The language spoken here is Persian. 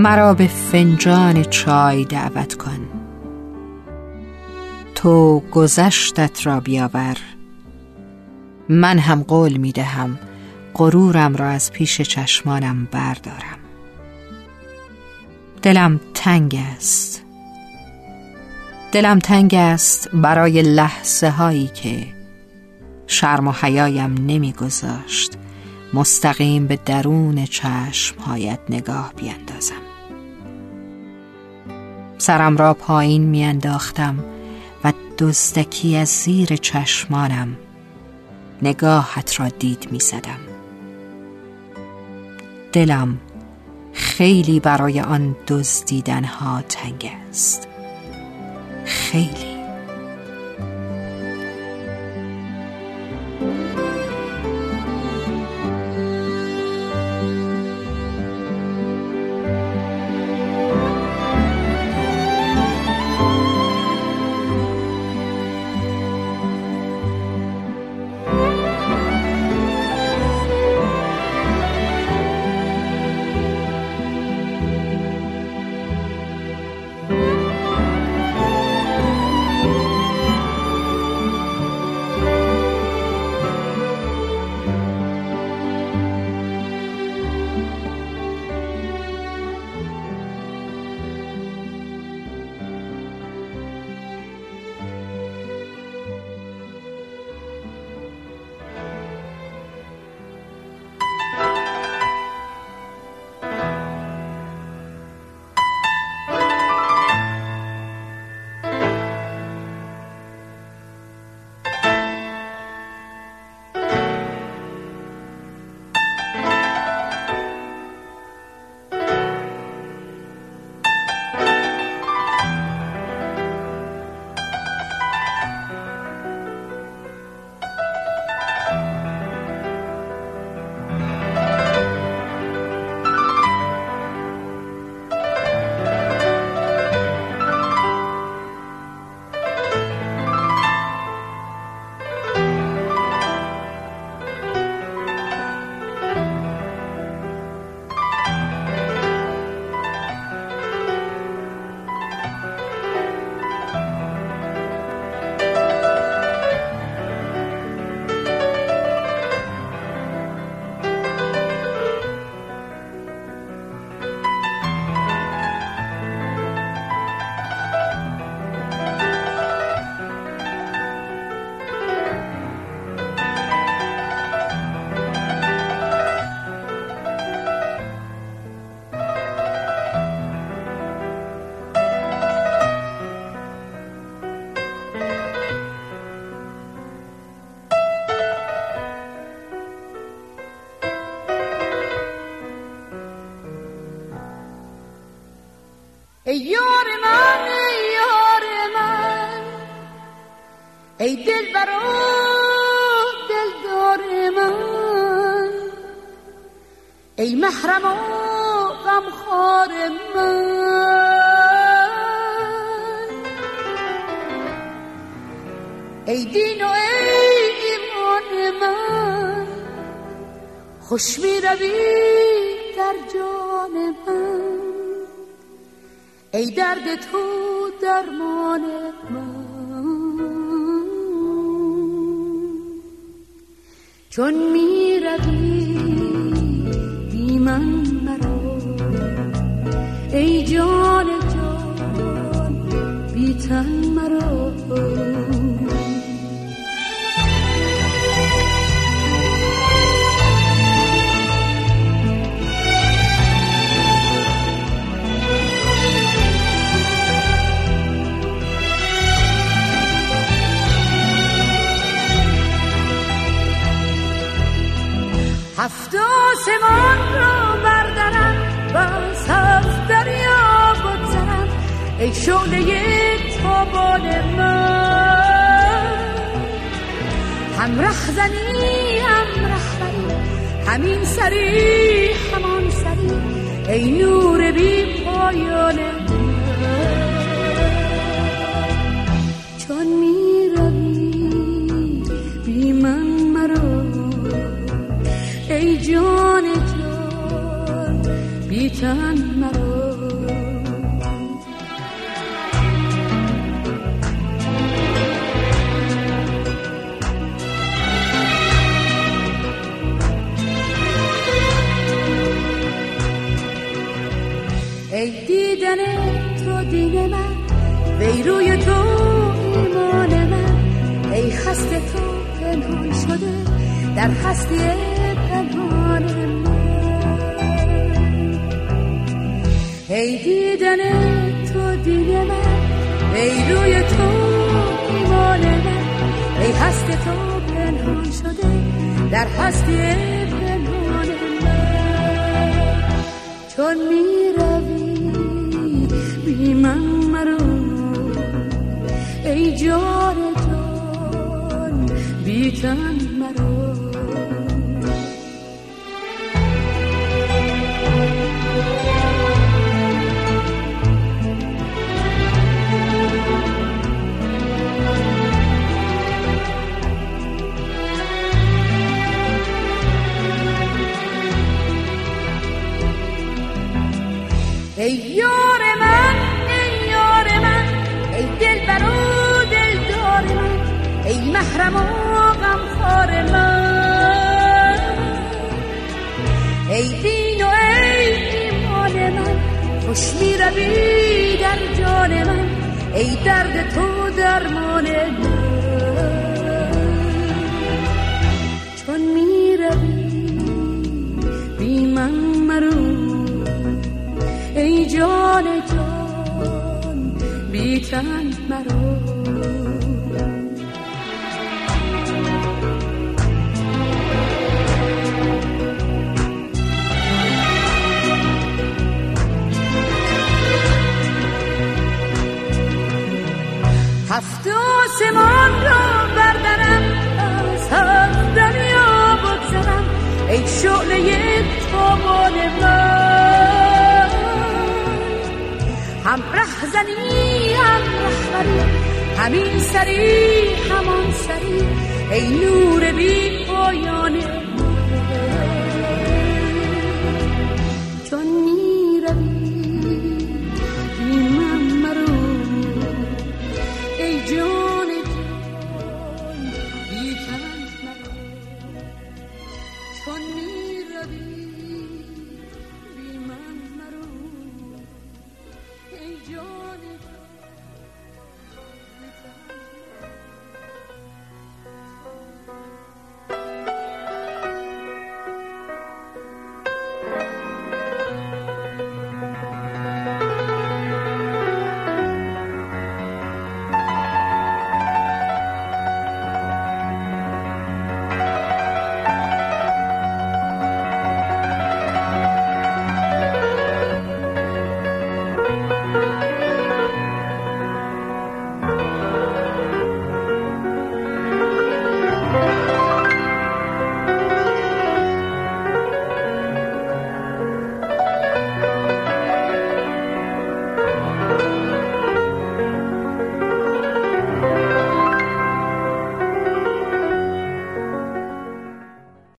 مرا به فنجان چای دعوت کن. تو گذشتت را بیاور. من هم قول می دهم غرورم را از پیش چشمانم بردارم. دلم تنگ است. دلم تنگ است برای لحظه هایی که شرم و حیایم نمیگذاشت مستقیم به درون چشمهایت نگاه بیندازم. سرم را پایین میانداختم و دزدکی از زیر چشمانم نگاهت را دید می‌زدم. دلم خیلی برای آن دزدیدن ها تنگ است. خیلی. ای یار من ای یار من ای دل برا دلدار من ای محرم و غمخوار من ای دین و ای ایمان من خوش می روی در جان من ای درد تو درمان من. چون می روی بی من مرا ای جان جان بی تن مرا. هفت آسمان را بردارم و سبز دریا بگذرم. ای شعله تابان من هم رهزنی هم رهبری همین سری همان سری. ای نور بی پایان بیتن مرا. ای دیدن تو دین من وی روی تو ایمان من. ای خسته تو پنهان شده در خستی پنهان من. ای دیدن تو دین من ای روی تو ایمان من ای هست تو پنهان شده در هستی پنهان من. چون می روی بی من مرو ای جان جان بیتن مرا ای محرم و غمخوار من. ای دین و ای ایمان من خوش می روی در جان من. ای درد تو درمان من. چون می روی بی من مرو. ای جان جان بیتن مرا هفت آسمان را بردارم از هفت دریا بگذرم ای شعله تابان من. هم ره زنی هم رهبری همین سری همان سری ای نور بی پایان